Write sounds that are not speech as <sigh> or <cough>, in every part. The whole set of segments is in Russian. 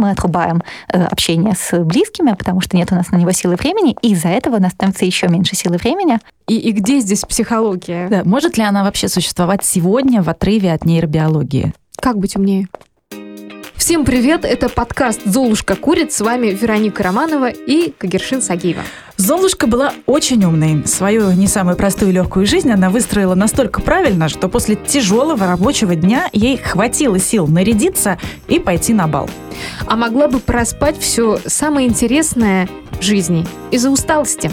мы отрубаем э, общение с близкими, потому что нет у нас на него силы времени, и из-за этого у нас становится еще меньше силы времени. И, и где здесь психология? Да, может ли она вообще существовать сегодня в отрыве от нейробиологии? Как быть умнее? Всем привет, это подкаст «Золушка курит». С вами Вероника Романова и Кагершин Сагиева. Золушка была очень умной. Свою не самую простую и легкую жизнь она выстроила настолько правильно, что после тяжелого рабочего дня ей хватило сил нарядиться и пойти на бал. А могла бы проспать все самое интересное в жизни из-за усталости.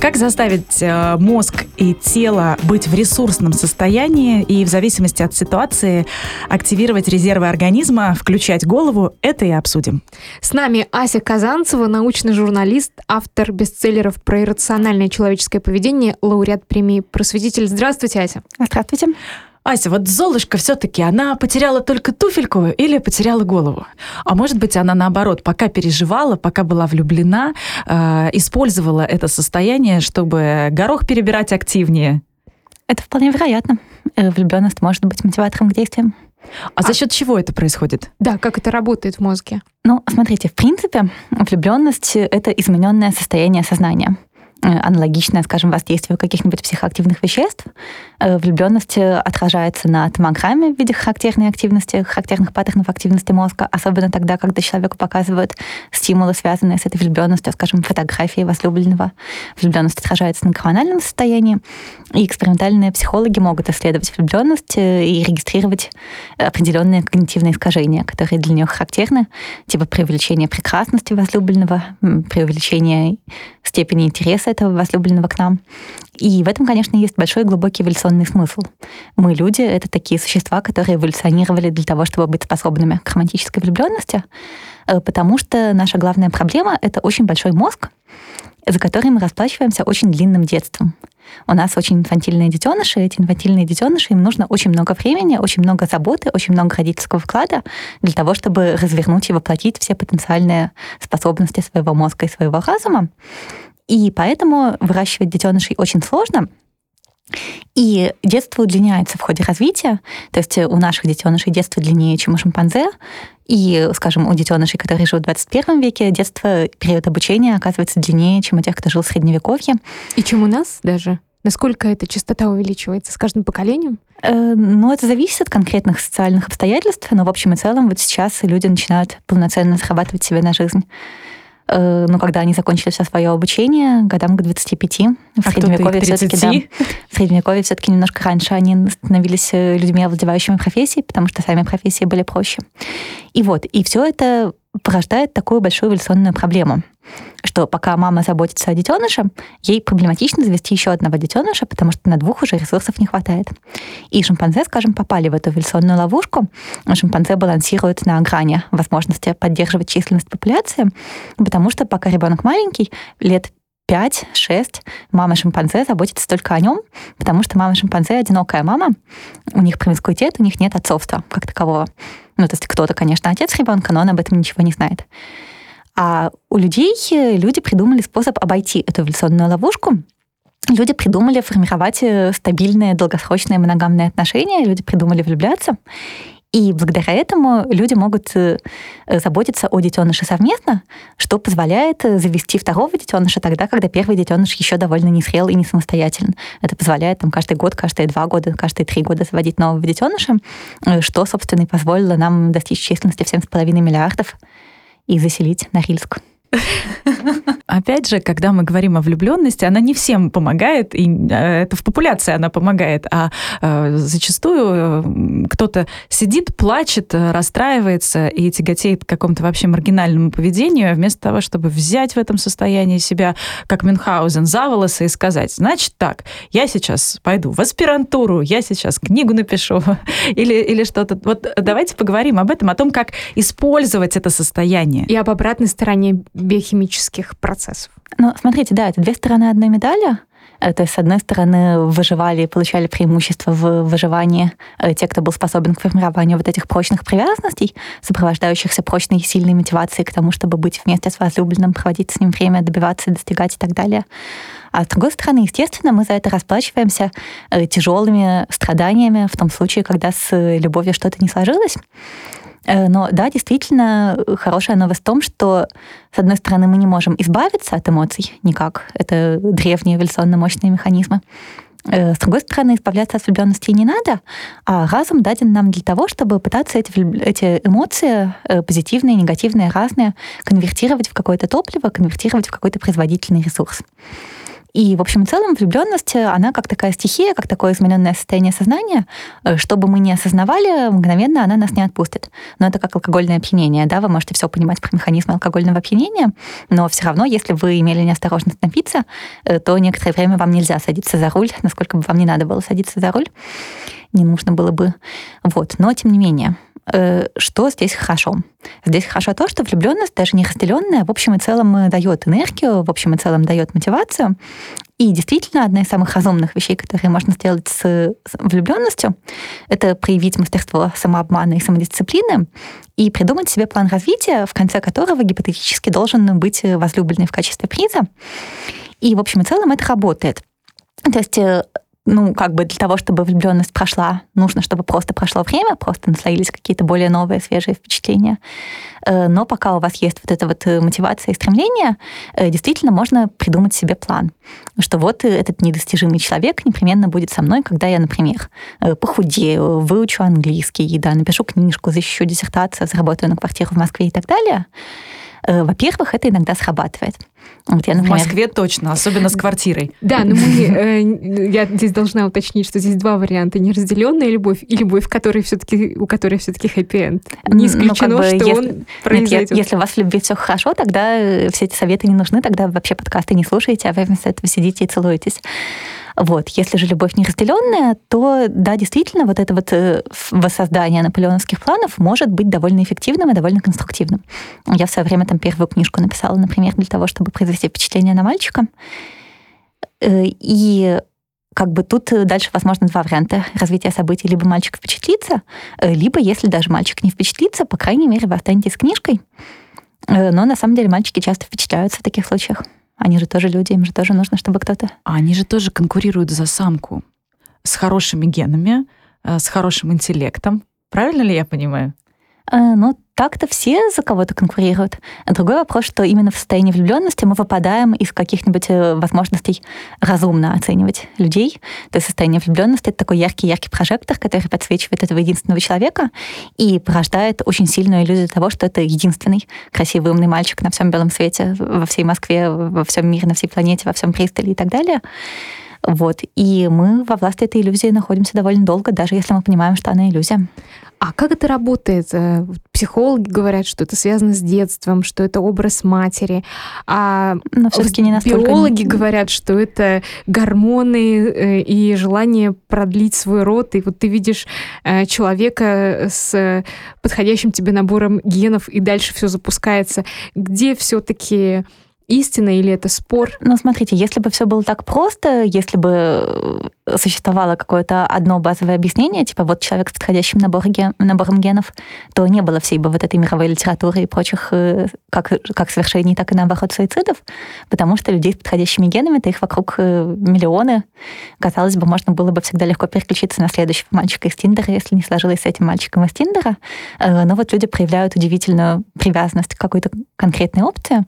Как заставить э, мозг и тело быть в ресурсном состоянии и в зависимости от ситуации активировать резервы организма, включать голову, это и обсудим. С нами Ася Казанцева, научный журналист, автор бестселлеров про иррациональное человеческое поведение, лауреат премии «Просветитель». Здравствуйте, Ася. Здравствуйте. Ася, вот Золушка все-таки, она потеряла только туфельку или потеряла голову? А может быть, она наоборот, пока переживала, пока была влюблена, э, использовала это состояние, чтобы горох перебирать активнее? Это вполне вероятно. Э, влюбленность может быть мотиватором к действиям. А, а за счет чего это происходит? Да, как это работает в мозге? Ну, смотрите, в принципе, влюбленность это измененное состояние сознания. Э, аналогичное, скажем, воздействию каких-нибудь психоактивных веществ. Э, влюбленность отражается на томограмме в виде характерной активности, характерных паттернов активности мозга, особенно тогда, когда человеку показывают стимулы, связанные с этой влюбленностью, скажем, фотографии возлюбленного. Влюбленность отражается на гормональном состоянии, и экспериментальные психологи могут исследовать влюбленность э, и регистрировать определенные когнитивные искажения, которые для нее характерны, типа преувеличение прекрасности возлюбленного, преувеличение степени интереса этого возлюбленного к нам. И в этом, конечно, есть большой глубокий эволюционный смысл. Мы, люди, это такие существа, которые эволюционировали для того, чтобы быть способными к романтической влюбленности, э, потому что наша главная проблема — это очень большой мозг, за который мы расплачиваемся очень длинным детством. У нас очень инфантильные детеныши, эти инфантильные детеныши, им нужно очень много времени, очень много заботы, очень много родительского вклада для того, чтобы развернуть и воплотить все потенциальные способности своего мозга и своего разума. И поэтому выращивать детенышей очень сложно. И детство удлиняется в ходе развития, то есть у наших детенышей детство длиннее, чем у шимпанзе, и, скажем, у детенышей, которые живут в 21 веке, детство, период обучения оказывается длиннее, чем у тех, кто жил в Средневековье. И чем у нас даже? Насколько эта частота увеличивается с каждым поколением? Э, ну, это зависит от конкретных социальных обстоятельств, но в общем и целом вот сейчас люди начинают полноценно зарабатывать себе на жизнь. Э, ну, когда они закончили все свое обучение, годам к 25. В а средневековье все-таки, да, в средневековье все-таки немножко раньше они становились э, людьми, овладевающими профессией, потому что сами профессии были проще. И вот, и все это порождает такую большую эволюционную проблему – что пока мама заботится о детеныше, ей проблематично завести еще одного детеныша, потому что на двух уже ресурсов не хватает. И шимпанзе, скажем, попали в эту эволюционную ловушку. Шимпанзе балансирует на грани возможности поддерживать численность популяции, потому что пока ребенок маленький, лет 5-6 мама шимпанзе заботится только о нем, потому что мама шимпанзе одинокая мама, у них промискуитет, у них нет отцовства как такового. Ну, то есть кто-то, конечно, отец ребенка, но он об этом ничего не знает. А у людей э, люди придумали способ обойти эту эволюционную ловушку. Люди придумали формировать э, стабильные, долгосрочные моногамные отношения, люди придумали влюбляться. И благодаря этому люди могут э, заботиться о детеныше совместно, что позволяет завести второго детеныша тогда, когда первый детеныш еще довольно не зрел и не самостоятелен. Это позволяет там, каждый год, каждые два года, каждые три года заводить нового детеныша, что, собственно, и позволило нам достичь численности в 7,5 миллиардов и заселить Норильск. <laughs> <laughs> Опять же, когда мы говорим о влюбленности, она не всем помогает, и э, это в популяции она помогает, а э, зачастую э, кто-то сидит, плачет, расстраивается и тяготеет к какому-то вообще маргинальному поведению, вместо того, чтобы взять в этом состоянии себя, как Мюнхгаузен, за волосы и сказать, значит так, я сейчас пойду в аспирантуру, я сейчас книгу напишу <laughs> или, или что-то. Вот давайте поговорим об этом, о том, как использовать это состояние. И об обратной стороне биохимических процессов. Ну, смотрите, да, это две стороны одной медали. Э, то есть, с одной стороны, выживали и получали преимущество в выживании э, те, кто был способен к формированию вот этих прочных привязанностей, сопровождающихся прочной и сильной мотивацией к тому, чтобы быть вместе с возлюбленным, проводить с ним время, добиваться, достигать и так далее. А с другой стороны, естественно, мы за это расплачиваемся э, тяжелыми страданиями в том случае, когда с любовью что-то не сложилось. Э, но да, действительно, хорошая новость в том, что, с одной стороны, мы не можем избавиться от эмоций никак. Это древние эволюционно мощные механизмы. Э, с другой стороны, избавляться от влюбленности не надо, а разум даден нам для того, чтобы пытаться эти, эти эмоции, э, позитивные, негативные, разные, конвертировать в какое-то топливо, конвертировать в какой-то производительный ресурс. И, в общем и целом, влюбленность, она как такая стихия, как такое измененное состояние сознания, э, что бы мы ни осознавали, мгновенно она нас не отпустит. Но это как алкогольное опьянение, да, вы можете все понимать про механизмы алкогольного опьянения, но все равно, если вы имели неосторожность напиться, э, то некоторое время вам нельзя садиться за руль, насколько бы вам не надо было садиться за руль, не нужно было бы. Вот, но тем не менее, Э, что здесь хорошо? Здесь хорошо то, что влюбленность, даже не разделенная, в общем и целом э, дает энергию, в общем и целом дает мотивацию. И действительно, одна из самых разумных вещей, которые можно сделать с влюбленностью, это проявить мастерство самообмана и самодисциплины и придумать себе план развития, в конце которого гипотетически должен быть возлюбленный в качестве приза. И, в общем и целом, это работает. То есть э, ну, как бы для того, чтобы влюбленность прошла, нужно, чтобы просто прошло время, просто наслоились какие-то более новые, свежие впечатления. Э, но пока у вас есть вот эта вот э, мотивация и стремление, э, действительно можно придумать себе план, что вот этот недостижимый человек непременно будет со мной, когда я, например, похудею, выучу английский, да, напишу книжку, защищу диссертацию, заработаю на квартиру в Москве и так далее. Во-первых, это иногда срабатывает. Вот я, например... В Москве точно, особенно с квартирой. Да, но мы, <laughs> э, я здесь должна уточнить, что здесь два варианта: неразделенная любовь и любовь, которой все-таки у которой все-таки хэппи-энд. Не ну, исключено, ну, как бы, что если, он произойдет. Нет, если у вас в любви все хорошо, тогда э, все эти советы не нужны, тогда вообще подкасты не слушаете, а вы вместо этого сидите и целуетесь. Вот. Если же любовь неразделенная, то да, действительно, вот это вот э, воссоздание наполеоновских планов может быть довольно эффективным и довольно конструктивным. Я в свое время там первую книжку написала, например, для того, чтобы произвести впечатление на мальчика. Э, и как бы тут дальше возможно два варианта развития событий. Либо мальчик впечатлится, э, либо, если даже мальчик не впечатлится, по крайней мере, вы останетесь с книжкой. Но на самом деле мальчики часто впечатляются в таких случаях. Они же тоже люди, им же тоже нужно, чтобы кто-то... А они же тоже конкурируют за самку с хорошими генами, э, с хорошим интеллектом. Правильно ли я понимаю? Э, ну, так-то все за кого-то конкурируют. Другой вопрос, что именно в состоянии влюбленности мы выпадаем из каких-нибудь э, возможностей разумно оценивать людей. То есть состояние влюбленности это такой яркий-яркий прожектор, который подсвечивает этого единственного человека и порождает очень сильную иллюзию того, что это единственный красивый умный мальчик на всем белом свете, во всей Москве, во всем мире, на всей планете, во всем Пристале и так далее. Вот. И мы во власти этой иллюзии находимся довольно долго, даже если мы понимаем, что она иллюзия. А как это работает? Э, психологи говорят, что это связано с детством, что это образ матери. А Но все-таки не настолько... биологи говорят, что это гормоны э, и желание продлить свой род. И вот ты видишь э, человека с подходящим тебе набором генов, и дальше все запускается. Где все-таки истина или это спор? Ну, смотрите, если бы все было так просто, если бы э, существовало какое-то одно базовое объяснение, типа вот человек с подходящим набором, ген, набором генов, то не было всей бы вот этой мировой литературы и прочих э, как, как совершений, так и наоборот суицидов, потому что людей с подходящими генами-то их вокруг э, миллионы. Казалось бы, можно было бы всегда легко переключиться на следующего мальчика из Тиндера, если не сложилось с этим мальчиком из Тиндера. Но вот люди проявляют удивительную привязанность к какой-то конкретной опции,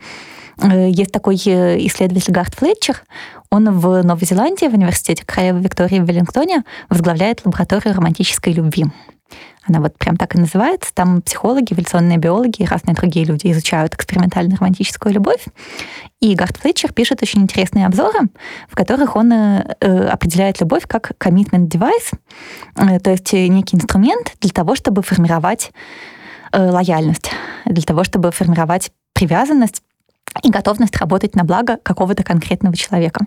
есть такой э, исследователь Гарт Флетчер. Он в Новой Зеландии, в университете Королевы Виктории в Веллингтоне возглавляет лабораторию романтической любви. Она вот прям так и называется. Там психологи, эволюционные биологи и разные другие люди изучают экспериментальную романтическую любовь. И Гарт Флетчер пишет очень интересные обзоры, в которых он э, определяет любовь как commitment device, э, то есть некий инструмент для того, чтобы формировать э, лояльность, для того, чтобы формировать привязанность и готовность работать на благо какого-то конкретного человека.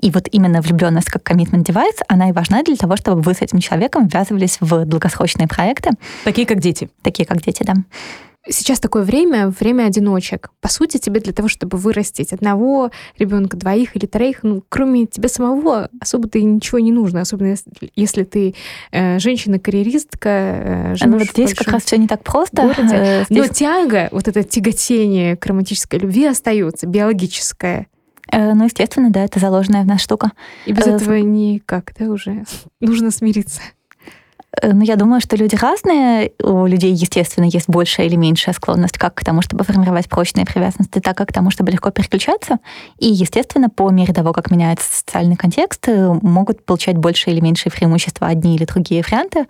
И вот именно влюбленность как commitment device, она и важна для того, чтобы вы с этим человеком ввязывались в долгосрочные проекты. Такие, как дети. Такие, как дети, да. Сейчас такое время, время одиночек. По сути, тебе для того, чтобы вырастить одного ребенка, двоих или троих, ну, кроме тебя самого, особо-то ничего не нужно, особенно если, если ты э, женщина-карьеристка, э, живешь ну, вот здесь как раз все не так просто. Городе. <laughs> Э, здесь... Но тяга, вот это тяготение к романтической любви остается, биологическое. Э, ну, естественно, да, это заложенная в нас штука. И без э, этого никак, да, уже <laughs> нужно смириться. Ну, я думаю, что люди разные. У людей, естественно, есть большая или меньшая склонность как к тому, чтобы формировать прочные привязанности, так и к тому, чтобы легко переключаться. И, естественно, по мере того, как меняется социальный контекст, э, могут получать больше или меньшие преимущества одни или другие варианты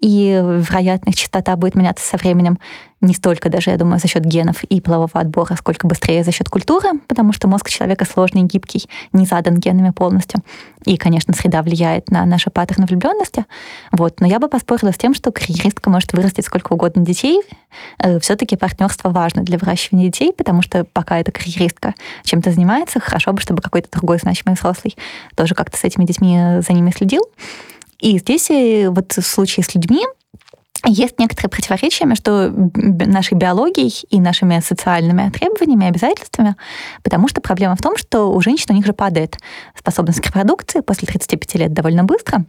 и вероятно их частота будет меняться со временем не столько даже, я думаю, за счет генов и полового отбора, сколько быстрее за счет культуры, потому что мозг человека сложный, гибкий, не задан генами полностью. И, конечно, среда влияет на наши паттерны влюбленности. Вот. Но я бы поспорила с тем, что карьеристка может вырастить сколько угодно детей. Э, Все-таки партнерство важно для выращивания детей, потому что пока эта карьеристка чем-то занимается, хорошо бы, чтобы какой-то другой значимый взрослый тоже как-то с этими детьми за ними следил. И здесь э, вот в случае с людьми есть некоторые противоречия между нашей биологией и нашими социальными требованиями и обязательствами, потому что проблема в том, что у женщин у них же падает способность к репродукции после 35 лет довольно быстро,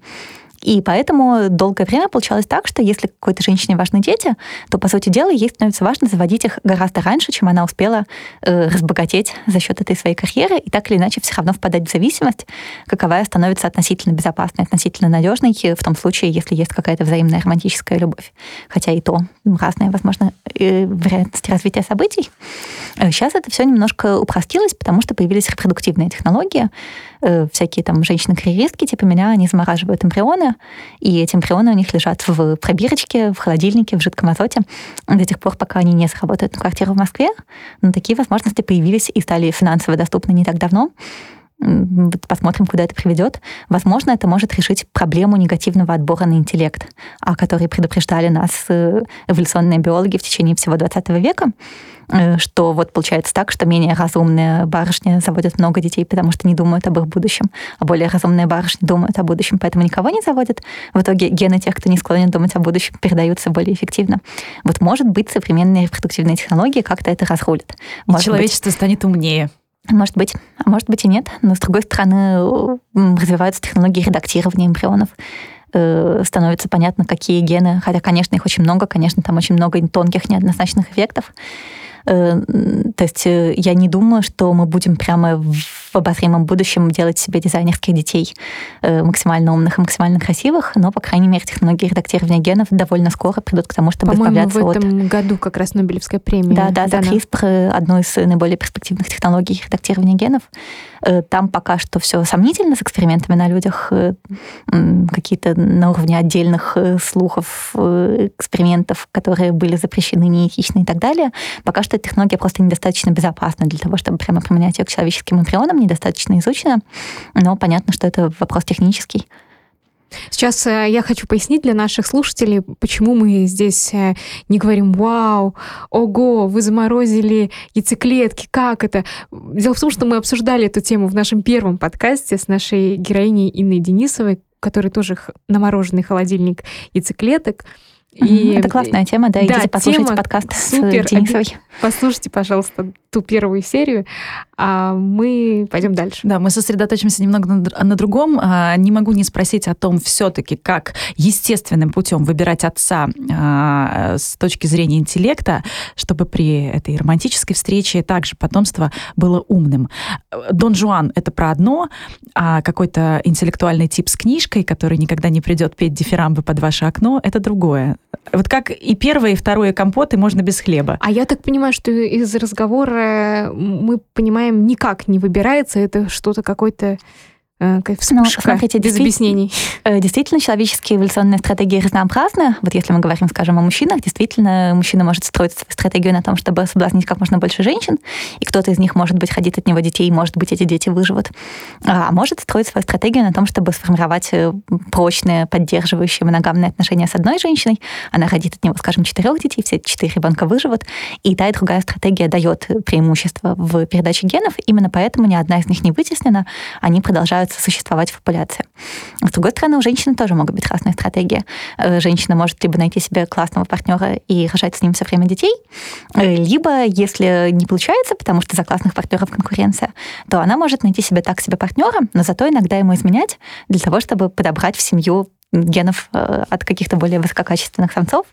и поэтому долгое время получалось так, что если какой-то женщине важны дети, то, по сути дела, ей становится важно заводить их гораздо раньше, чем она успела э, разбогатеть за счет этой своей карьеры, и так или иначе все равно впадать в зависимость, каковая становится относительно безопасной, относительно надежной в том случае, если есть какая-то взаимная романтическая любовь. Хотя и то разные, возможно, э, вероятности развития событий. Сейчас э, это все немножко упростилось, потому что появились репродуктивные технологии, э, всякие там женщины-карьеристки типа меня, они замораживают эмбрионы, и эти эмбрионы у них лежат в пробирочке, в холодильнике, в жидком азоте до тех пор, пока они не сработают на квартиру в Москве. Но такие возможности появились и стали финансово доступны не так давно. Посмотрим, куда это приведет. Возможно, это может решить проблему негативного отбора на интеллект, о которой предупреждали нас э, эволюционные биологи в течение всего 20 века. Э, что вот получается так, что менее разумные барышни заводят много детей, потому что не думают об их будущем, а более разумные барышни думают о будущем, поэтому никого не заводят. В итоге гены тех, кто не склонен думать о будущем, передаются более эффективно. Вот может быть современные репродуктивные технологии как-то это разрулят. Может человечество быть, станет умнее. Может быть, а может быть и нет. Но, с другой стороны, развиваются технологии редактирования эмбрионов э, становится понятно, какие гены, хотя, конечно, их очень много, конечно, там очень много тонких неоднозначных эффектов, Э, то есть э, я не думаю, что мы будем прямо в обозримом будущем делать себе дизайнерских детей э, максимально умных и максимально красивых, но, по крайней мере, технологии редактирования генов довольно скоро придут к тому, чтобы избавляться в этом от... году как раз Нобелевская премия. Да, да, за CRISPR, одну из наиболее перспективных технологий редактирования генов. Там пока что все сомнительно с экспериментами на людях, какие-то на уровне отдельных слухов, экспериментов, которые были запрещены, неэтичны и так далее. Пока что эта технология просто недостаточно безопасна для того, чтобы прямо применять ее к человеческим эмбрионам, недостаточно изучена. Но понятно, что это вопрос технический. Сейчас э, я хочу пояснить для наших слушателей, почему мы здесь э, не говорим «Вау! Ого! Вы заморозили яйцеклетки! Как это?» Дело в том, что мы обсуждали эту тему в нашем первом подкасте с нашей героиней Инной Денисовой, который тоже намороженный холодильник яйцеклеток. И... Это классная тема, да, идите да, послушайте подкаст супер. с Денисовой. Послушайте, пожалуйста, ту первую серию, а мы пойдем дальше. Да, мы сосредоточимся немного на, на другом. А, не могу не спросить о том все-таки, как естественным путем выбирать отца а, с точки зрения интеллекта, чтобы при этой романтической встрече также потомство было умным. Дон Жуан — это про одно, а какой-то интеллектуальный тип с книжкой, который никогда не придет петь дифирамбы под ваше окно, это другое. Вот как и первое, и второе компоты можно без хлеба. А я так понимаю, что из разговора мы понимаем, никак не выбирается, это что-то какой-то Э, вспышка, Но, смотрите, без объяснений. Э, действительно, человеческие эволюционные стратегии разнообразны. Вот если мы говорим, скажем, о мужчинах, действительно, мужчина может строить стратегию на том, чтобы соблазнить как можно больше женщин, и кто-то из них, может быть, ходит от него детей, и, может быть, эти дети выживут. А может строить свою стратегию на том, чтобы сформировать э, прочные, поддерживающие моногамные отношения с одной женщиной. Она родит от него, скажем, четырех детей, все четыре ребенка выживут, и та и другая стратегия дает преимущество в передаче генов. Именно поэтому ни одна из них не вытеснена, они продолжают пытаются существовать в популяции. С другой стороны, у женщины тоже могут быть разные стратегии. Э, женщина может либо найти себе классного партнера и рожать с ним все время детей, э, либо, если не получается, потому что за классных партнеров конкуренция, то она может найти себе так себе партнера, но зато иногда ему изменять для того, чтобы подобрать в семью генов э, от каких-то более высококачественных самцов.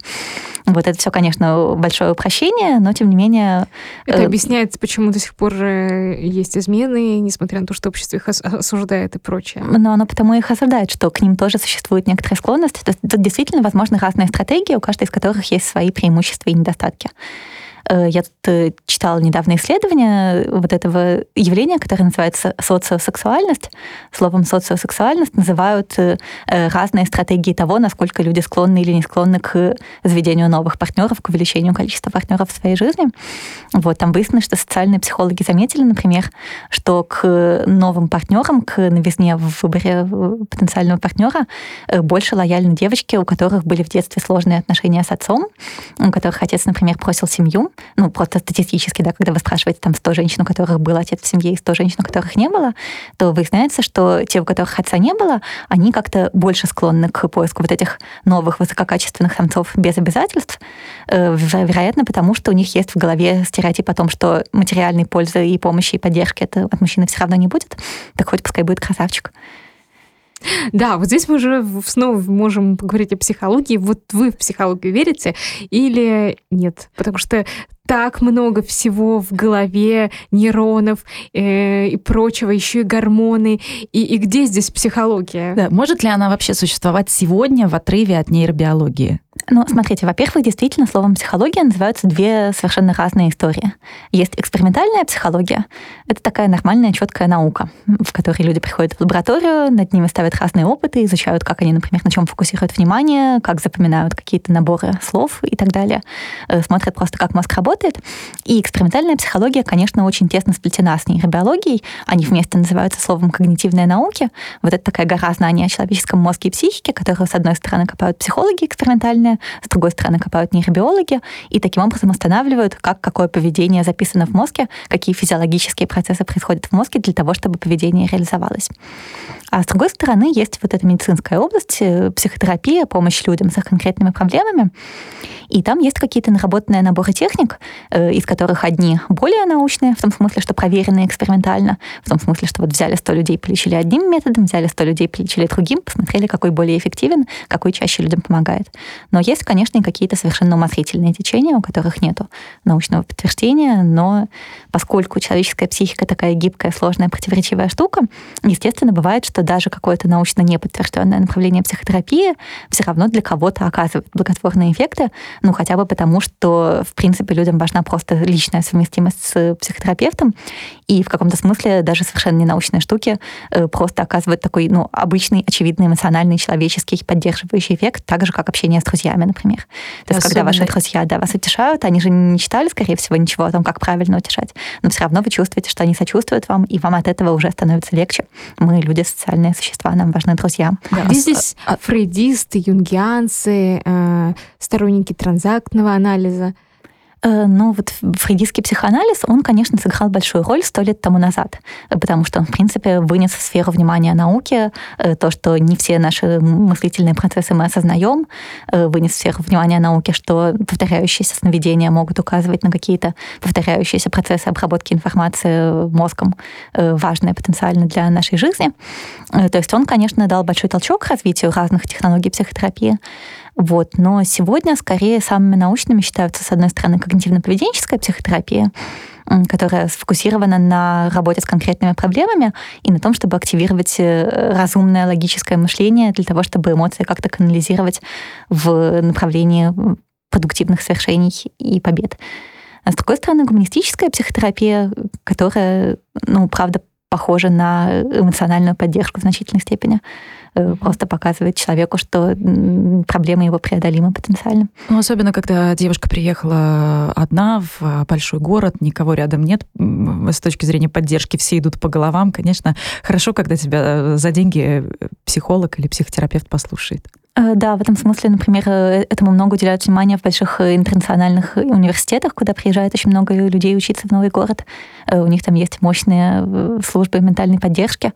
Вот это все, конечно, большое упрощение, но тем не менее... Это э, объясняет, почему до сих пор есть измены, несмотря на то, что общество их осуждает и прочее. Но оно потому их осуждает, что к ним тоже существует некоторая склонность. Тут действительно возможны разные стратегии, у каждой из которых есть свои преимущества и недостатки. Э, я тут э, читала недавно исследование вот этого явления, которое называется социосексуальность. Словом социосексуальность называют э, разные стратегии того, насколько люди склонны или не склонны к заведению новых партнеров, к увеличению количества партнеров в своей жизни. Вот, там выяснилось, что социальные психологи заметили, например, что к новым партнерам, к новизне в выборе потенциального партнера больше лояльны девочки, у которых были в детстве сложные отношения с отцом, у которых отец, например, бросил семью, ну, просто статистически, да, когда вы спрашиваете там 100 женщин, у которых был отец в семье, и 100 женщин, у которых не было, то выясняется, что те, у которых отца не было, они как-то больше склонны к поиску вот этих новых высококачественных самцов без обязательств, э, вероятно, потому что у них есть в голове стереотип о том, что материальной пользы и помощи и поддержки это от мужчины все равно не будет, так хоть пускай будет красавчик. Да, вот здесь мы уже снова можем поговорить о психологии. Вот вы в психологию верите или нет? Потому что так много всего в голове, нейронов э, и прочего, еще и гормоны. И, и где здесь психология? Да, может ли она вообще существовать сегодня в отрыве от нейробиологии? Ну, смотрите, во-первых, действительно, словом психология называются две совершенно разные истории. Есть экспериментальная психология. Это такая нормальная, четкая наука, в которой люди приходят в лабораторию, над ними ставят разные опыты, изучают, как они, например, на чем фокусируют внимание, как запоминают какие-то наборы слов и так далее. Э, смотрят просто, как мозг работает. И экспериментальная психология, конечно, очень тесно сплетена с нейробиологией. Они вместе называются словом когнитивные науки. Вот это такая гора знаний о человеческом мозге и психике, которую, с одной стороны, копают психологи экспериментальные, с другой стороны копают нейробиологи, и таким образом устанавливают, как какое поведение записано в мозге, какие физиологические процессы происходят в мозге для того, чтобы поведение реализовалось. А с другой стороны, есть вот эта медицинская область, э, психотерапия, помощь людям с конкретными проблемами. И там есть какие-то наработанные наборы техник, из которых одни более научные, в том смысле, что проверенные экспериментально, в том смысле, что вот взяли 100 людей, полечили одним методом, взяли 100 людей, полечили другим, посмотрели, какой более эффективен, какой чаще людям помогает. Но есть, конечно, и какие-то совершенно умозрительные течения, у которых нет научного подтверждения, но поскольку человеческая психика такая гибкая, сложная, противоречивая штука, естественно, бывает, что даже какое-то научно неподтвержденное направление психотерапии все равно для кого-то оказывает благотворные эффекты, ну, хотя бы потому, что, в принципе, людям важна просто личная совместимость с психотерапевтом, и в каком-то смысле даже совершенно ненаучные штуки э, просто оказывают такой, ну, обычный, очевидный, эмоциональный, человеческий, поддерживающий эффект, так же, как общение с друзьями, например. То есть, когда ваши друзья, да, вас утешают, они же не читали, скорее всего, ничего о том, как правильно утешать, но все равно вы чувствуете, что они сочувствуют вам, и вам от этого уже становится легче. Мы люди социальные существа, нам важны друзья. Да. Где здесь а, а... фрейдисты, юнгианцы, э, сторонники транзактного анализа? Ну, вот фрейдистский психоанализ, он, конечно, сыграл большую роль сто лет тому назад, потому что он, в принципе, вынес в сферу внимания науки э, то, что не все наши мыслительные процессы мы осознаем, э, вынес в сферу внимания науки, что повторяющиеся сновидения могут указывать на какие-то повторяющиеся процессы обработки информации мозгом, важные потенциально для нашей жизни. То есть он, конечно, дал большой толчок развитию разных технологий психотерапии, вот. Но сегодня скорее самыми научными считаются, с одной стороны, когнитивно-поведенческая психотерапия, которая сфокусирована на работе с конкретными проблемами и на том, чтобы активировать э, разумное логическое мышление для того, чтобы эмоции как-то канализировать в направлении продуктивных свершений и побед. А с другой стороны, гуманистическая психотерапия, которая, ну, правда, похожа на эмоциональную поддержку в значительной степени. Э, просто показывает человеку, что проблемы его преодолимы потенциально. Ну, особенно, когда девушка приехала одна в большой город, никого рядом нет, с точки зрения поддержки все идут по головам, конечно, хорошо, когда тебя за деньги психолог или психотерапевт послушает. Э, да, в этом смысле, например, э, этому много уделяют внимания в больших э, интернациональных университетах, куда приезжает очень много людей учиться в новый город. У них там есть мощные службы ментальной поддержки.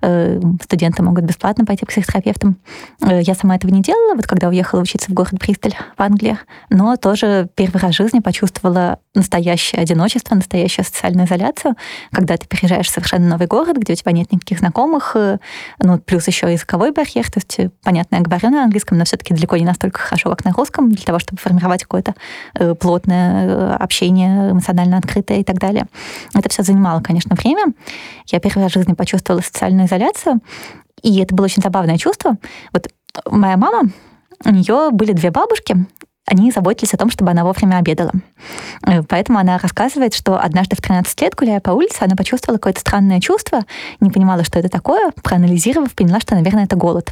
Студенты могут бесплатно пойти к психотерапевтам. Я сама этого не делала, вот когда уехала учиться в город Бристоль в Англии, но тоже первый раз в жизни почувствовала настоящее одиночество, настоящую социальную изоляцию, когда ты переезжаешь в совершенно новый город, где у тебя нет никаких знакомых, э, ну, плюс еще языковой барьер, то есть, понятно, я говорю на английском, но все-таки далеко не настолько хорошо, как на русском, для того, чтобы формировать какое-то плотное общение, эмоционально открытое и так далее. Это все занимало, конечно, время. Я первый раз в жизни почувствовала социальную изоляцию. И это было очень забавное чувство. Вот моя мама, у нее были две бабушки, они заботились о том, чтобы она вовремя обедала. Э, поэтому она рассказывает, что однажды в 13 лет, гуляя по улице, она почувствовала какое-то странное чувство, не понимала, что это такое, проанализировав, поняла, что, наверное, это голод,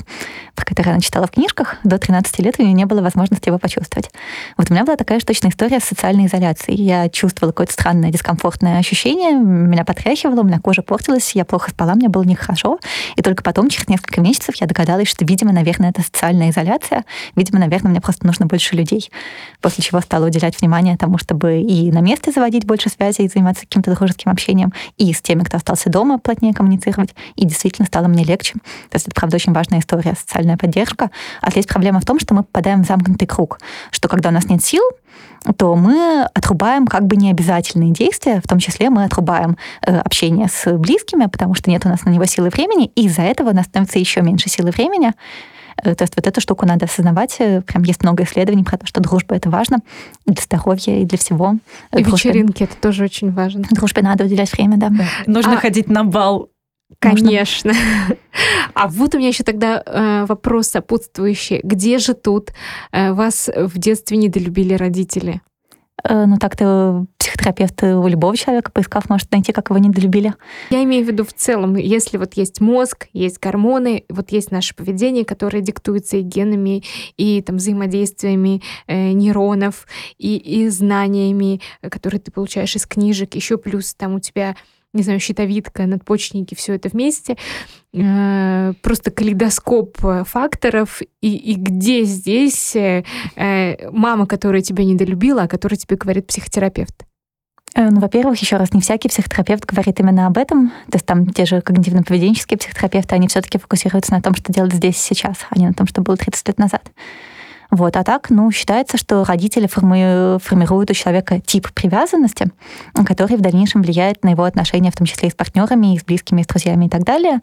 про который она читала в книжках. До 13 лет у нее не было возможности его почувствовать. Вот у меня была такая же точная история с социальной изоляцией. Я чувствовала какое-то странное дискомфортное ощущение, меня потряхивало, у меня кожа портилась, я плохо спала, мне было нехорошо. И только потом, через несколько месяцев, я догадалась, что, видимо, наверное, это социальная изоляция. Видимо, наверное, мне просто нужно больше людей после чего стала уделять внимание тому, чтобы и на месте заводить больше связей, заниматься каким-то дружеским общением, и с теми, кто остался дома, плотнее коммуницировать, и действительно стало мне легче. То есть это, правда, очень важная история, социальная поддержка. А здесь проблема в том, что мы попадаем в замкнутый круг, что когда у нас нет сил, то мы отрубаем как бы необязательные действия, в том числе мы отрубаем э, общение с близкими, потому что нет у нас на него силы времени, и из-за этого у нас становится еще меньше силы времени, то есть вот эту штуку надо осознавать. Э, прям есть много исследований про то, что дружба — это важно для здоровья и для всего. И Дружбе... вечеринки — это тоже очень важно. Дружбе надо уделять время, да. Нужно а... ходить на бал Конечно. <laughs> А вот у меня еще тогда э, вопрос сопутствующий. Где же тут э, вас в детстве недолюбили родители? Э, ну так-то психотерапевт у любого человека, поискав, может найти, как его недолюбили. Я имею в виду в целом, если вот есть мозг, есть гормоны, вот есть наше поведение, которое диктуется и генами, и там взаимодействиями э, нейронов, и, и знаниями, которые ты получаешь из книжек, еще плюс там у тебя не знаю, щитовидка, надпочечники, все это вместе, э, просто калейдоскоп э, факторов, и, и где здесь э, мама, которая тебя недолюбила, а которая тебе говорит психотерапевт? Ну, во-первых, еще раз, не всякий психотерапевт говорит именно об этом. То есть там те же когнитивно-поведенческие психотерапевты, они все-таки фокусируются на том, что делать здесь сейчас, а не на том, что было 30 лет назад. Вот. А так, ну, считается, что родители форми... формируют у человека тип привязанности, который в дальнейшем влияет на его отношения, в том числе и с партнерами, и с близкими, и с друзьями и так далее.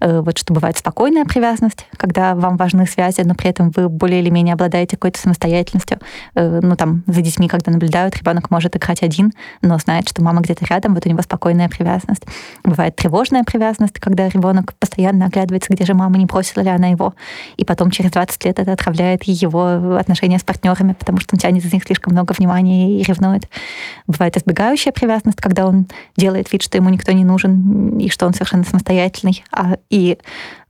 Э, вот что бывает спокойная привязанность, когда вам важны связи, но при этом вы более или менее обладаете какой-то самостоятельностью. Э, ну, там, за детьми, когда наблюдают, ребенок может играть один, но знает, что мама где-то рядом, вот у него спокойная привязанность. Бывает тревожная привязанность, когда ребенок постоянно оглядывается, где же мама, не бросила ли она его, и потом через 20 лет это отравляет его отношения с партнерами, потому что он тянет из них слишком много внимания и ревнует. Бывает избегающая привязанность, когда он делает вид, что ему никто не нужен, и что он совершенно самостоятельный, а и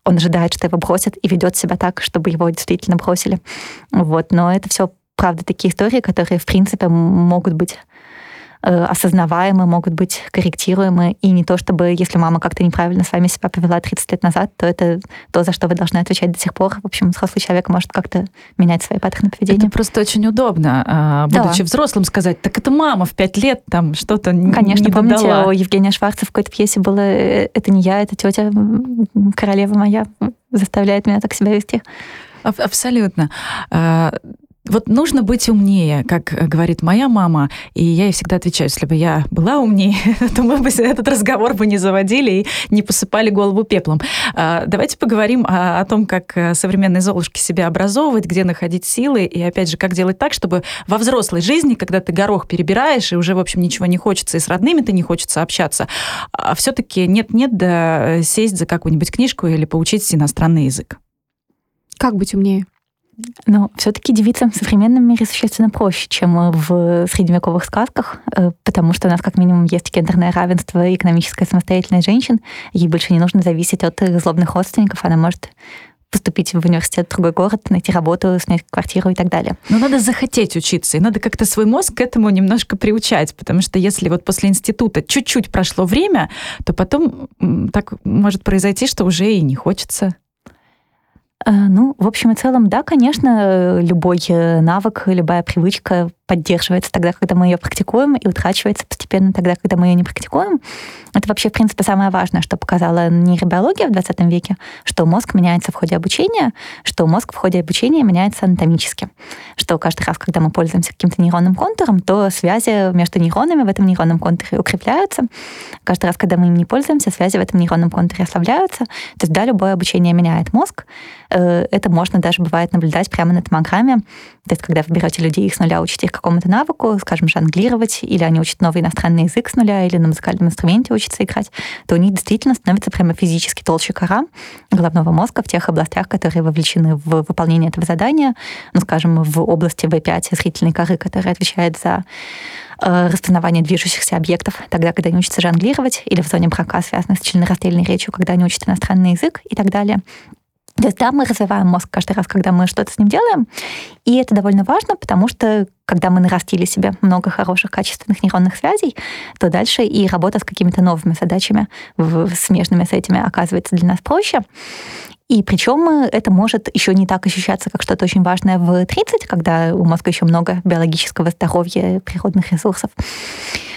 он ожидает, что его бросят, и ведет себя так, чтобы его действительно бросили. Вот. Но это все, правда, такие истории, которые, в принципе, могут быть осознаваемы, могут быть корректируемы, и не то чтобы, если мама как-то неправильно с вами себя повела 30 лет назад, то это то, за что вы должны отвечать до сих пор. В общем, взрослый человек может как-то менять свои паттерны поведения. Это просто очень удобно, а, будучи да. взрослым, сказать, так это мама в 5 лет там что-то Конечно, не помните, додала. у Евгения Шварца в какой-то пьесе было «Э, «Это не я, это тетя, королева моя заставляет меня так себя вести». Абсолютно. Вот нужно быть умнее, как говорит моя мама, и я ей всегда отвечаю, если бы я была умнее, <laughs> то мы бы этот разговор бы не заводили и не посыпали голову пеплом. А, давайте поговорим о, о том, как э, современные золушки себя образовывать, где находить силы, и опять же, как делать так, чтобы во взрослой жизни, когда ты горох перебираешь, и уже, в общем, ничего не хочется, и с родными-то не хочется общаться, а все-таки нет-нет, да сесть за какую-нибудь книжку или поучить иностранный язык. Как быть умнее? Но все-таки девицам в современном мире существенно проще, чем в средневековых сказках, э, потому что у нас как минимум есть гендерное равенство и экономическая самостоятельность женщин. Ей больше не нужно зависеть от злобных родственников, она может поступить в университет в другой город, найти работу, снять квартиру и так далее. Но надо захотеть учиться, и надо как-то свой мозг к этому немножко приучать, потому что если вот после института чуть-чуть прошло время, то потом так может произойти, что уже и не хочется. Ну, в общем и целом, да, конечно, любой навык, любая привычка поддерживается тогда, когда мы ее практикуем, и утрачивается постепенно тогда, когда мы ее не практикуем. Это вообще, в принципе, самое важное, что показала нейробиология в 20 веке, что мозг меняется в ходе обучения, что мозг в ходе обучения меняется анатомически. Что каждый раз, когда мы пользуемся каким-то нейронным контуром, то связи между нейронами в этом нейронном контуре укрепляются. Каждый раз, когда мы им не пользуемся, связи в этом нейронном контуре ослабляются. То есть, да, любое обучение меняет мозг. Э, это можно даже бывает наблюдать прямо на томограмме. То есть, когда вы берете людей их с нуля, учите их какому-то навыку, скажем, жонглировать, или они учат новый иностранный язык с нуля, или на музыкальном инструменте учатся играть, то у них действительно становится прямо физически толще кора головного мозга в тех областях, которые вовлечены в выполнение этого задания, ну, скажем, в области V5 зрительной коры, которая отвечает за э, распознавание движущихся объектов, тогда, когда они учатся жонглировать, или в зоне брака, связанной с членораздельной речью, когда они учат иностранный язык и так далее. То есть да, мы развиваем мозг каждый раз, когда мы что-то с ним делаем, и это довольно важно, потому что когда мы нарастили себе много хороших, качественных нейронных связей, то дальше и работа с какими-то новыми задачами, смежными с этими, оказывается для нас проще. И причем это может еще не так ощущаться, как что-то очень важное в 30, когда у мозга еще много биологического здоровья, природных ресурсов.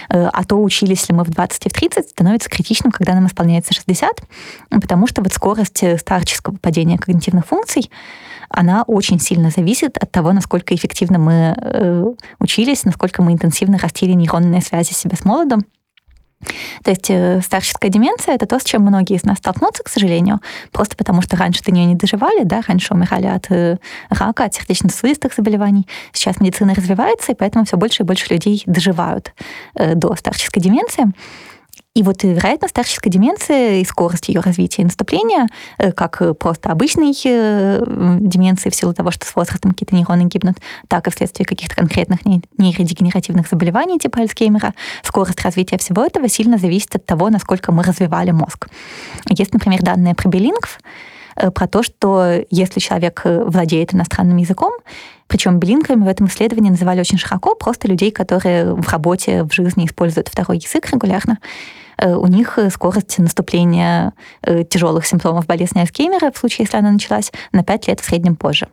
А то учились ли мы в 20 и в 30, становится критичным, когда нам исполняется 60, потому что вот скорость э, старческого падения когнитивных функций, она очень сильно зависит от того, насколько эффективно мы э, учились, насколько мы интенсивно растили нейронные связи себя с молодым. То есть э, старческая деменция — это то, с чем многие из нас столкнутся, к сожалению, просто потому что раньше до нее не доживали, да, раньше умирали от э, рака, от сердечно-сосудистых заболеваний. Сейчас медицина развивается, и поэтому все больше и больше людей доживают э, до старческой деменции. И вот вероятно старческой деменции и скорость ее развития и наступления, э, как просто обычной э, деменции в силу того, что с возрастом какие-то нейроны гибнут, так и вследствие каких-то конкретных нейродегенеративных заболеваний типа Альцгеймера, скорость развития всего этого сильно зависит от того, насколько мы развивали мозг. Есть, например, данные про билингв, э, про то, что если человек владеет иностранным языком, причем билингвами в этом исследовании называли очень широко просто людей, которые в работе, в жизни используют второй язык регулярно. Э, у них э, скорость наступления э, тяжелых симптомов болезни Альцгеймера, в случае, если она началась, на 5 лет в среднем позже.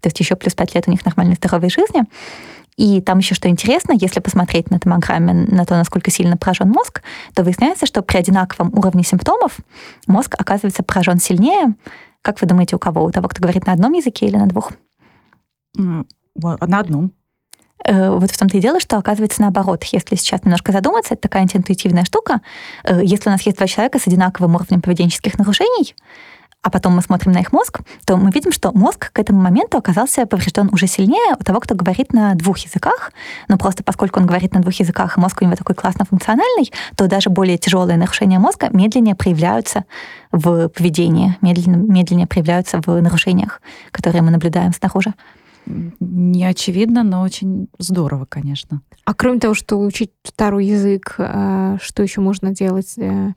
То есть еще плюс 5 лет у них нормальной здоровой жизни. И там еще что интересно, если посмотреть на томограмме, на то, насколько сильно поражен мозг, то выясняется, что при одинаковом уровне симптомов мозг оказывается поражен сильнее. Как вы думаете, у кого? У того, кто говорит на одном языке или на двух? На одном. Э, вот в том-то и дело, что оказывается наоборот. Если сейчас немножко задуматься, это такая антиинтуитивная штука. Э, если у нас есть два человека с одинаковым уровнем поведенческих нарушений, а потом мы смотрим на их мозг, то мы видим, что мозг к этому моменту оказался поврежден уже сильнее у того, кто говорит на двух языках. Но просто поскольку он говорит на двух языках, и мозг у него такой классно функциональный, то даже более тяжелые нарушения мозга медленнее проявляются в поведении, медленнее, медленнее проявляются в нарушениях, которые мы наблюдаем снаружи не очевидно, но очень здорово, конечно. А кроме того, что учить второй язык, а, что еще можно делать? Э,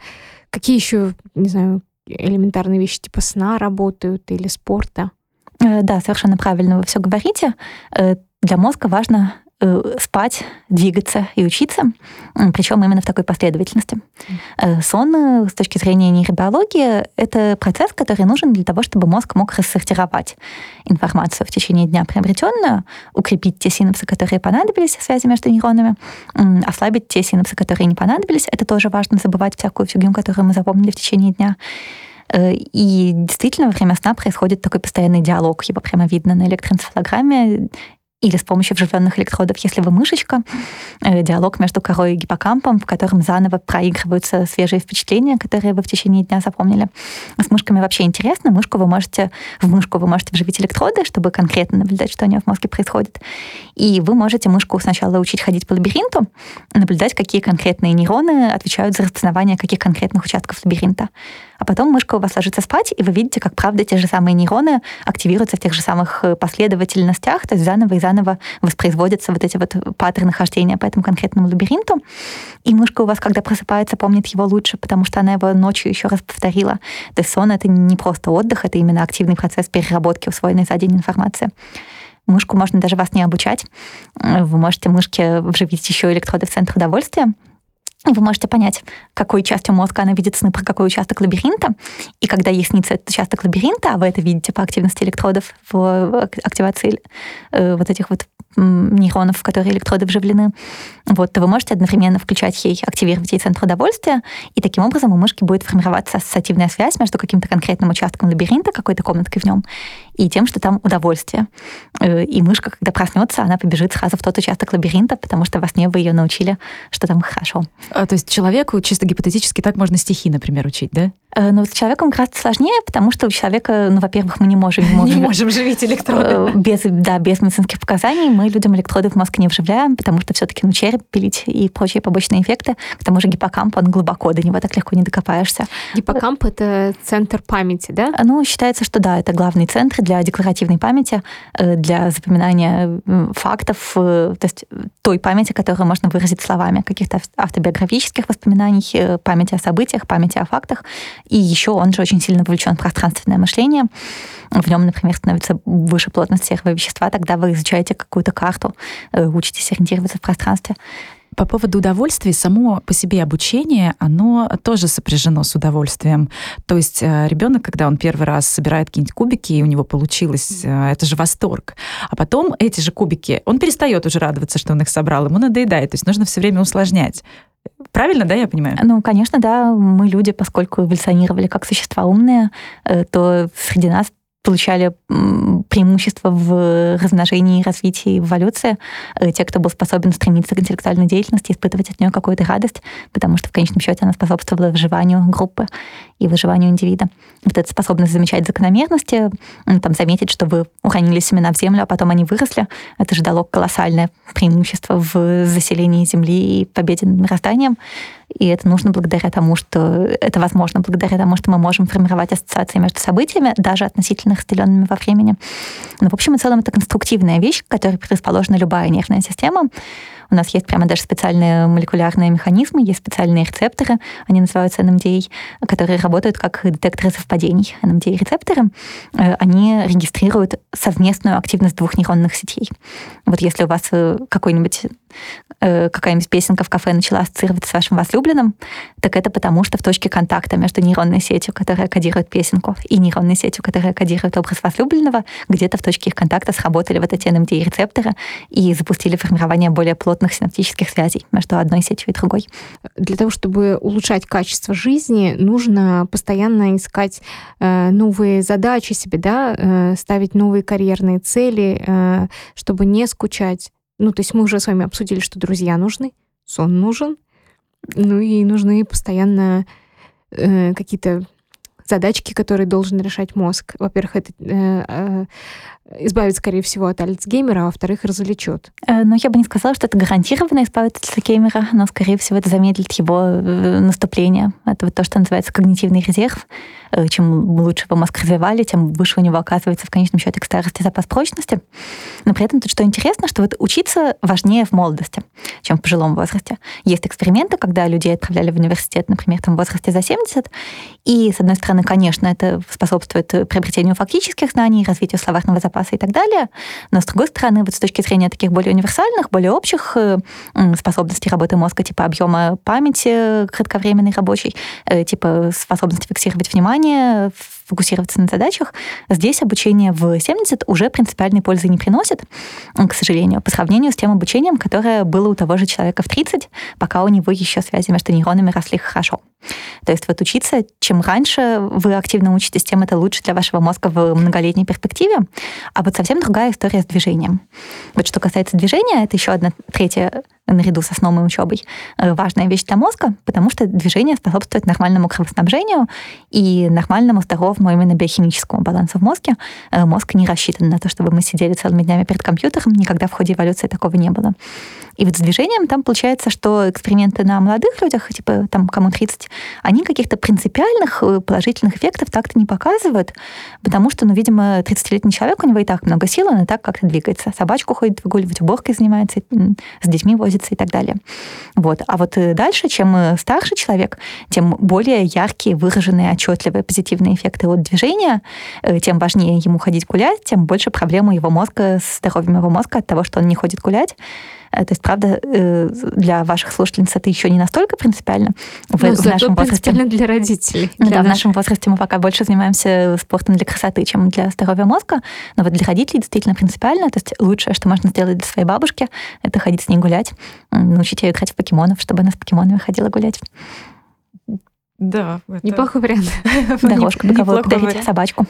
какие еще, не знаю, элементарные вещи типа сна работают или спорта? Э, да, совершенно правильно вы все говорите. Э, для мозга важно спать, двигаться и учиться, причем именно в такой последовательности. Э, сон э, с точки зрения нейробиологии — это процесс, который нужен для того, чтобы мозг мог рассортировать информацию в течение дня приобретенную, укрепить те синапсы, которые понадобились, связи между нейронами, ослабить те синапсы, которые не понадобились. Это тоже важно, забывать всякую фигню, которую мы запомнили в течение дня. И действительно, во время сна происходит такой постоянный диалог. Его прямо видно на электроэнцефалограмме или с помощью вживленных электродов, если вы мышечка, э, диалог между корой и гиппокампом, в котором заново проигрываются свежие впечатления, которые вы в течение дня запомнили. С мышками вообще интересно. Мышку вы можете, в мышку вы можете вживить электроды, чтобы конкретно наблюдать, что у нее в мозге происходит. И вы можете мышку сначала учить ходить по лабиринту, наблюдать, какие конкретные нейроны отвечают за распознавание каких конкретных участков лабиринта. А потом мышка у вас ложится спать, и вы видите, как правда те же самые нейроны активируются в тех же самых э, последовательностях, то есть заново и заново воспроизводятся вот эти вот паттерны хождения по этому конкретному лабиринту. И мышка у вас, когда просыпается, помнит его лучше, потому что она его ночью еще раз повторила. То есть сон — это не просто отдых, это именно активный процесс переработки усвоенной за день информации. Мышку можно даже вас не обучать. Вы можете мышке вживить еще электроды в центр удовольствия, вы можете понять, какой частью мозга она видит сны про какой участок лабиринта. И когда ей снится этот участок лабиринта, а вы это видите по активности электродов в активации э, вот этих вот нейронов, в которые электроды вживлены, вот, то вы можете одновременно включать ей, активировать ей центр удовольствия, и таким образом у мышки будет формироваться ассоциативная связь между каким-то конкретным участком лабиринта, какой-то комнаткой в нем, и тем, что там удовольствие. Э, и мышка, когда проснется, она побежит сразу в тот участок лабиринта, потому что во сне вы ее научили, что там хорошо. А, то есть человеку чисто гипотетически так можно стихи, например, учить, да? Э, но с человеком как раз сложнее, потому что у человека, ну, во-первых, мы не можем... Не можем живить электроды. Э, без, да, без медицинских показаний мы людям электроды в мозг не вживляем, потому что все-таки, ну, череп пилить и прочие побочные эффекты. К тому же гиппокамп, он глубоко, до него так легко не докопаешься. Гиппокамп — это центр памяти, да? Ну, считается, что да, это главный центр для декларативной памяти, э, для запоминания фактов, то есть той памяти, которую можно выразить словами, каких-то автобиографических воспоминаний, памяти о событиях, памяти о фактах. И еще он же очень сильно вовлечен в пространственное мышление. В нем, например, становится выше плотность серого вещества, тогда вы изучаете какую-то карту, э, учитесь ориентироваться в пространстве. По поводу удовольствия, само по себе обучение, оно тоже сопряжено с удовольствием. То есть э, ребенок, когда он первый раз собирает какие-нибудь кубики, и у него получилось, э, это же восторг. А потом эти же кубики, он перестает уже радоваться, что он их собрал, ему надоедает. То есть нужно все время усложнять. Правильно, да, я понимаю? Ну, конечно, да. Мы люди, поскольку эволюционировали как существа умные, э, то среди нас получали преимущество в размножении, развитии, эволюции. Э, те, кто был способен стремиться к интеллектуальной деятельности, испытывать от нее какую-то радость, потому что в конечном счете она способствовала выживанию группы и выживанию индивида. Вот эта способность замечать закономерности, там, заметить, что вы уронили семена в землю, а потом они выросли, это же дало колоссальное преимущество в заселении Земли и победе над мирозданием. И это нужно благодаря тому, что это возможно благодаря тому, что мы можем формировать ассоциации между событиями, даже относительно разделенными во времени. Но, в общем и целом, это конструктивная вещь, к которой предрасположена любая нервная система. У нас есть прямо даже специальные молекулярные механизмы, есть специальные рецепторы, они называются NMDA, которые работают как детекторы совпадений. NMDA-рецепторы, э, они регистрируют совместную активность двух нейронных сетей. Вот если у вас э, какой-нибудь э, какая-нибудь песенка в кафе начала ассоциироваться с вашим возлюбленным, так это потому, что в точке контакта между нейронной сетью, которая кодирует песенку, и нейронной сетью, которая кодирует образ возлюбленного, где-то в точке их контакта сработали вот эти NMDA-рецепторы и запустили формирование более плотных синаптических связей между одной сетью и другой. Для того, чтобы улучшать качество жизни, нужно постоянно искать э, новые задачи себе, да, э, ставить новые карьерные цели, э, чтобы не скучать ну, то есть мы уже с вами обсудили, что друзья нужны, сон нужен, ну и нужны постоянно э, какие-то задачки, которые должен решать мозг. Во-первых, это э, э, избавит, скорее всего, от Альцгеймера, а во-вторых, развлечет. Э, но я бы не сказала, что это гарантированно избавит от Альцгеймера, но, скорее всего, это замедлит его э, наступление. Это вот то, что называется когнитивный резерв. Э, чем лучше вы мозг развивали, тем выше у него оказывается в конечном счете к старости запас прочности. Но при этом тут что интересно, что вот учиться важнее в молодости, чем в пожилом возрасте. Есть эксперименты, когда людей отправляли в университет, например, там в возрасте за 70, и, с одной стороны, конечно, это способствует приобретению фактических знаний, развитию словарного запаса, запасы и так далее. Но, с другой стороны, вот с точки зрения таких более универсальных, более общих э, способностей работы мозга, типа объема памяти кратковременной рабочей, э, типа способности фиксировать внимание, фокусироваться на задачах, здесь обучение в 70 уже принципиальной пользы не приносит, к сожалению, по сравнению с тем обучением, которое было у того же человека в 30, пока у него еще связи между нейронами росли хорошо. То есть вот учиться, чем раньше вы активно учитесь, тем это лучше для вашего мозга в многолетней перспективе. А вот совсем другая история с движением. Вот что касается движения, это еще одна третья наряду со сном и учебой, э, важная вещь для мозга, потому что движение способствует нормальному кровоснабжению и нормальному здоровому именно биохимическому балансу в мозге. Э, мозг не рассчитан на то, чтобы мы сидели целыми днями перед компьютером, никогда в ходе эволюции такого не было. И вот с движением там получается, что эксперименты на молодых людях, типа там кому 30, они каких-то принципиальных э, положительных эффектов так-то не показывают, потому что, ну, видимо, 30-летний человек, у него и так много сил, он и так как-то двигается. Собачку ходит выгуливать, уборкой занимается, с детьми возится и так далее. Вот. А вот э, дальше, чем старше человек, тем более яркие, выраженные, отчетливые позитивные эффекты ты от движения, тем важнее ему ходить гулять, тем больше проблема его мозга с здоровьем его мозга от того, что он не ходит гулять. То есть, правда, для ваших слушательниц это еще не настолько принципиально. В, ну, в нашем возрасте для родителей. Для да, наших. в нашем возрасте мы пока больше занимаемся спортом для красоты, чем для здоровья мозга. Но вот для родителей действительно принципиально. То есть лучшее, что можно сделать для своей бабушки, это ходить с ней гулять, научить ее играть в покемонов, чтобы она с покемонами ходила гулять. Да. Это... Неплохой вариант. Дорожку беговую подарить собачку.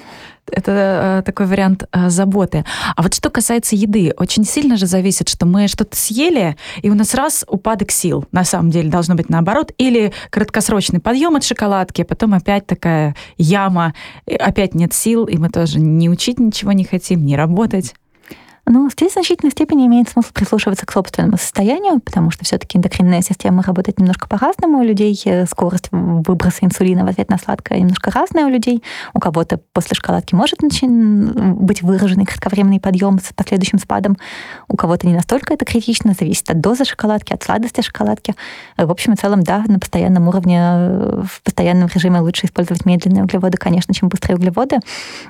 Это э, такой вариант э, заботы. А вот что касается еды, очень сильно же зависит, что мы что-то съели, и у нас раз упадок сил. На самом деле должно быть наоборот. Или краткосрочный подъем от шоколадки, а потом опять такая яма, опять нет сил, и мы тоже не учить ничего не хотим, не работать. Ну, здесь в значительной степени имеет смысл прислушиваться к собственному состоянию, потому что все-таки эндокринная система работает немножко по-разному у людей. Э, скорость выброса инсулина в ответ на сладкое немножко разная у людей. У кого-то после шоколадки может быть выраженный кратковременный подъем с последующим спадом. У кого-то не настолько это критично, зависит от дозы шоколадки, от сладости шоколадки. В общем и целом, да, на постоянном уровне, э, в постоянном режиме лучше использовать медленные углеводы, конечно, чем быстрые углеводы,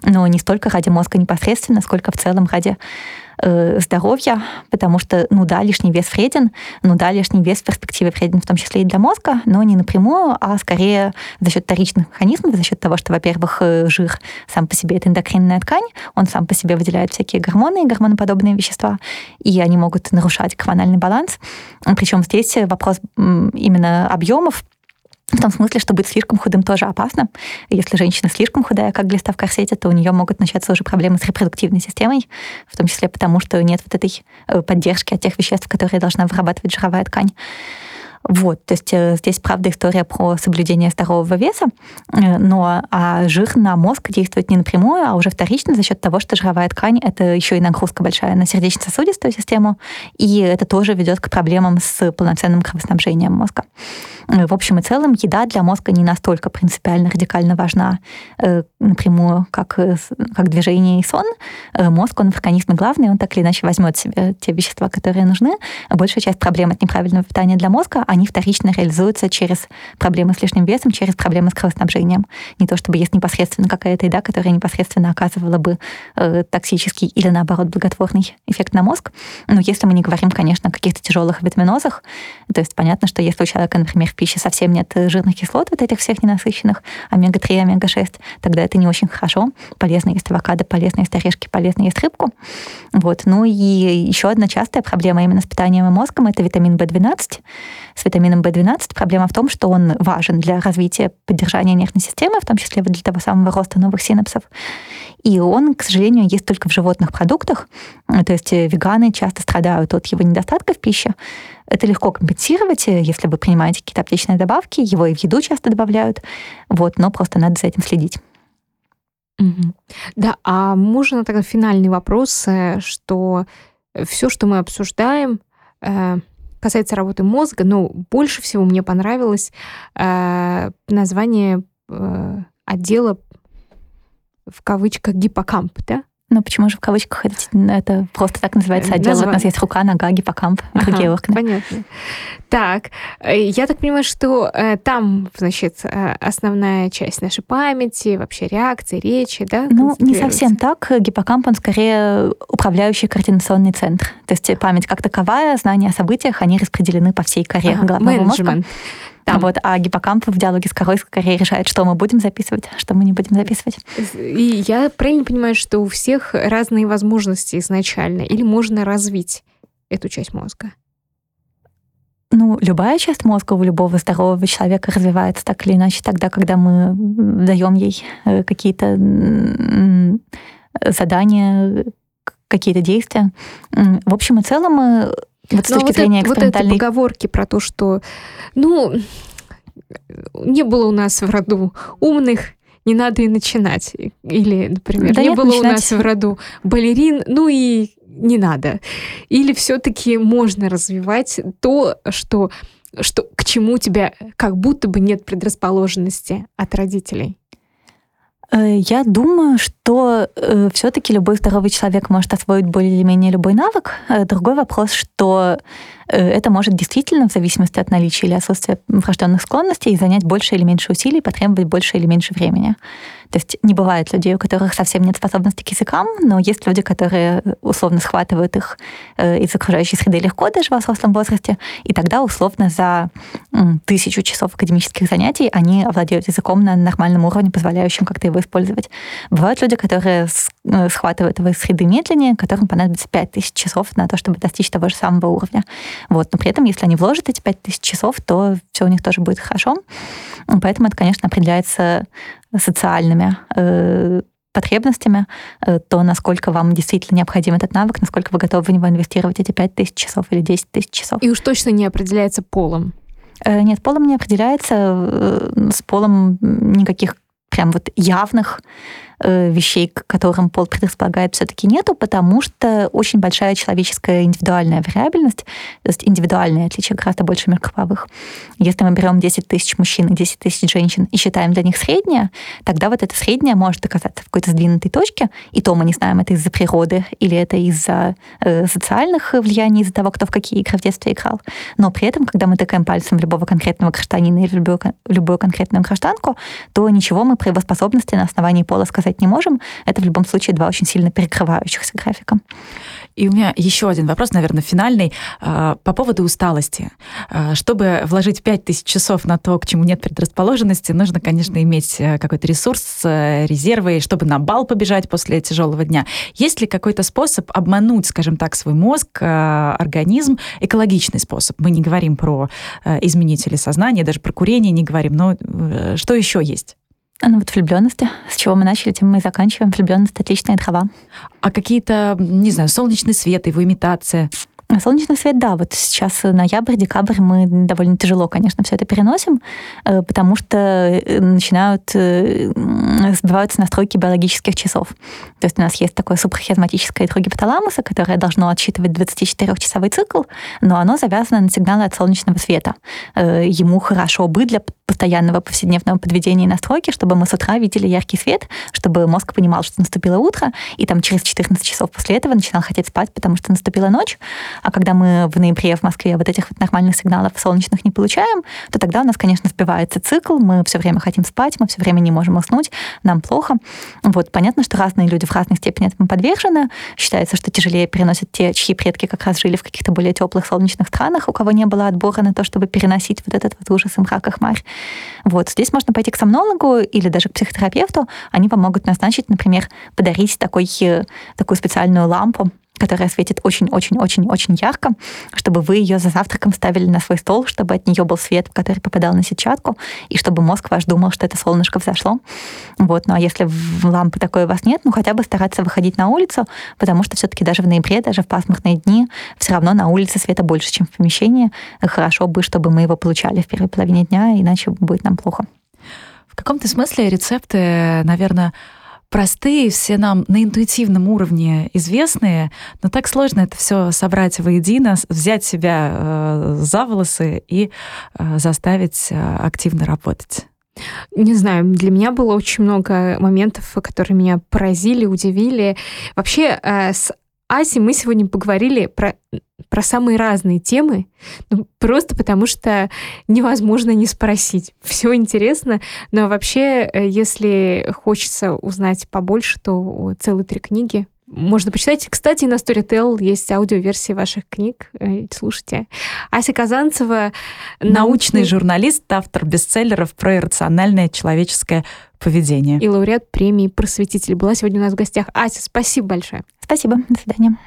но не столько ради мозга непосредственно, сколько в целом ради э, здоровья, потому что, ну да, лишний вес вреден, ну да, лишний вес в перспективе вреден в том числе и для мозга, но не напрямую, а скорее за счет вторичных механизмов, за счет того, что, во-первых, э, жир сам по себе это эндокринная ткань, он сам по себе выделяет всякие гормоны и гормоноподобные вещества, и они могут нарушать гормональный баланс. Причем здесь вопрос именно объемов в том смысле, что быть слишком худым тоже опасно. Если женщина слишком худая, как глиста в корсете, то у нее могут начаться уже проблемы с репродуктивной системой, в том числе потому, что нет вот этой э, поддержки от тех веществ, которые должна вырабатывать жировая ткань. Вот, то есть э, здесь, правда, история про соблюдение здорового веса, э, но а жир на мозг действует не напрямую, а уже вторично за счет того, что жировая ткань — это еще и нагрузка большая на сердечно-сосудистую систему, и это тоже ведет к проблемам с полноценным кровоснабжением мозга. Э, в общем и целом, еда для мозга не настолько принципиально радикально важна напрямую, как, как движение и сон. Мозг, он в организме главный, он так или иначе возьмет себе те вещества, которые нужны. Большая часть проблем от неправильного питания для мозга, они вторично реализуются через проблемы с лишним весом, через проблемы с кровоснабжением. Не то чтобы есть непосредственно какая-то еда, которая непосредственно оказывала бы э, токсический или, наоборот, благотворный эффект на мозг. Но если мы не говорим, конечно, о каких-то тяжелых витаминозах, то есть понятно, что если у человека, например, в пище совсем нет жирных кислот, вот этих всех ненасыщенных, омега-3, омега-6, тогда это не очень хорошо. Полезно есть авокадо, полезно есть орешки, полезно есть рыбку. Вот. Ну и еще одна частая проблема именно с питанием и мозгом — это витамин В12 витамином В12. Проблема в том, что он важен для развития поддержания нервной системы, в том числе для того самого роста новых синапсов. И он, к сожалению, есть только в животных продуктах. То есть э, веганы часто страдают от его недостатка в пище. Это легко компенсировать, э, если вы принимаете какие-то аптечные добавки. Его и в еду часто добавляют. Вот, но просто надо за этим следить. Угу. Да, а можно тогда финальный вопрос, э, что все, что мы обсуждаем, касается работы мозга, но больше всего мне понравилось э, название э, отдела в кавычках гиппокамп, да? Ну, почему же в кавычках это, это просто так называется отдел? Вот у нас есть рука, нога, гиппокамп, ага, другие органы. Понятно. Так, э, я так понимаю, что э, там, значит, э, основная часть нашей памяти, вообще реакции, речи, да? Ну, не совсем так. Гиппокамп, он скорее управляющий координационный центр. То есть память как таковая, знания о событиях, они распределены по всей коре ага, головного менеджмент. мозга. Там. Вот, а гиппокамп в диалоге с корой скорее решает, что мы будем записывать, что мы не будем записывать. И я правильно понимаю, что у всех разные возможности изначально, или можно развить эту часть мозга? Ну, любая часть мозга у любого здорового человека развивается так или иначе тогда, когда мы даем ей э, какие-то задания, какие-то действия. В общем и целом э, вот с Но точки вот зрения это, экспериментальной... Вот эти поговорки про то, что, ну, не было у нас в роду умных, не надо и начинать. Или, например, да не нет, было начинать... у нас в роду балерин, ну и не надо. Или все-таки можно развивать то, что, что к чему у тебя как будто бы нет предрасположенности от родителей? Э, я думаю, что э, все-таки любой здоровый человек может освоить более или менее любой навык. Э, другой вопрос, что э, это может действительно, в зависимости от наличия или отсутствия врожденных склонностей, занять больше или меньше усилий, потребовать больше или меньше времени. То есть не бывает людей, у которых совсем нет способности к языкам, но есть люди, которые условно схватывают их э, из окружающей среды легко даже в взрослом возрасте, и тогда условно за тысячу часов академических занятий они овладеют языком на нормальном уровне, позволяющем как-то его использовать. Бывают люди, которые э, схватывают его из среды медленнее, которым понадобится 5000 часов на то, чтобы достичь того же самого уровня. Вот. Но при этом, если они вложат эти 5000 часов, то все у них тоже будет хорошо. Поэтому это, конечно, определяется социальными э, потребностями, э, то насколько вам действительно необходим этот навык, насколько вы готовы в него инвестировать эти 5 тысяч часов или 10 тысяч часов. И уж точно не определяется полом. Э, нет, полом не определяется. Э, с полом никаких прям вот явных Э, вещей, к которым пол предрасполагает, все-таки нету, потому что очень большая человеческая индивидуальная вариабельность, то есть индивидуальные отличия гораздо больше мелкоповых. Если мы берем 10 тысяч мужчин и 10 тысяч женщин и считаем для них среднее, тогда вот это среднее может оказаться в какой-то сдвинутой точке, и то мы не знаем, это из-за природы или это из-за э, социальных влияний, из-за того, кто в какие игры в детстве играл. Но при этом, когда мы тыкаем пальцем в любого конкретного гражданина или в любую, любую конкретную гражданку, то ничего мы про его способности на основании пола сказать сказать не можем. Это в любом случае два очень сильно перекрывающихся графика. И у меня еще один вопрос, наверное, финальный, а, по поводу усталости. А, чтобы вложить 5000 часов на то, к чему нет предрасположенности, нужно, конечно, иметь э, какой-то ресурс, э, резервы, чтобы на бал побежать после тяжелого дня. Есть ли какой-то способ обмануть, скажем так, свой мозг, э, организм, экологичный способ? Мы не говорим про изменители сознания, даже про курение не говорим, но что еще есть? Ну вот влюбленности. С чего мы начали, тем мы и заканчиваем. Влюбленность — отличная трава. А какие-то, не знаю, солнечный свет, его имитация? Солнечный свет, да, вот сейчас ноябрь, декабрь мы довольно тяжело, конечно, все это переносим, э, потому что э, начинают э, сбиваются настройки биологических часов. То есть у нас есть такое супрахизматическое ядро гипоталамуса, которое должно отсчитывать 24-часовой цикл, но оно завязано на сигналы от солнечного света. Ему хорошо бы для постоянного повседневного подведения настройки, чтобы мы с утра видели яркий свет, чтобы мозг понимал, что наступило утро, и там через 14 часов после этого начинал хотеть спать, потому что наступила ночь. А когда мы в ноябре в Москве вот этих вот нормальных сигналов солнечных не получаем, то тогда у нас, конечно, сбивается цикл, мы все время хотим спать, мы все время не можем уснуть, нам плохо. Вот понятно, что разные люди в разной степени этому подвержены. Считается, что тяжелее переносят те, чьи предки как раз жили в каких-то более теплых солнечных странах, у кого не было отбора на то, чтобы переносить вот этот вот ужас и мрак и хмарь. Вот здесь можно пойти к сомнологу или даже к психотерапевту. Они помогут назначить, например, подарить такой, э, такую специальную лампу, которая светит очень-очень-очень-очень ярко, чтобы вы ее за завтраком ставили на свой стол, чтобы от нее был свет, который попадал на сетчатку, и чтобы мозг ваш думал, что это солнышко взошло. Вот. Ну а если лампы такой у вас нет, ну хотя бы стараться выходить на улицу, потому что все-таки даже в ноябре, даже в пасмурные дни, все равно на улице света больше, чем в помещении. Хорошо бы, чтобы мы его получали в первой половине дня, иначе будет нам плохо. В каком-то смысле рецепты, наверное, простые, все нам на интуитивном уровне известные, но так сложно это все собрать воедино, взять себя э, за волосы и э, заставить э, активно работать. Не знаю, для меня было очень много моментов, которые меня поразили, удивили. Вообще, э, с Аси мы сегодня поговорили про, про самые разные темы, ну, просто потому что невозможно не спросить. Все интересно, но вообще, э, если хочется узнать побольше, то целые три книги можно почитать. Кстати, на Storytel есть аудиоверсии ваших книг. Э, слушайте. Ася Казанцева... Научный, научный журналист, автор бестселлеров про иррациональное человеческое поведение. И лауреат премии «Просветитель» была сегодня у нас в гостях. Ася, спасибо большое. Спасибо. До свидания.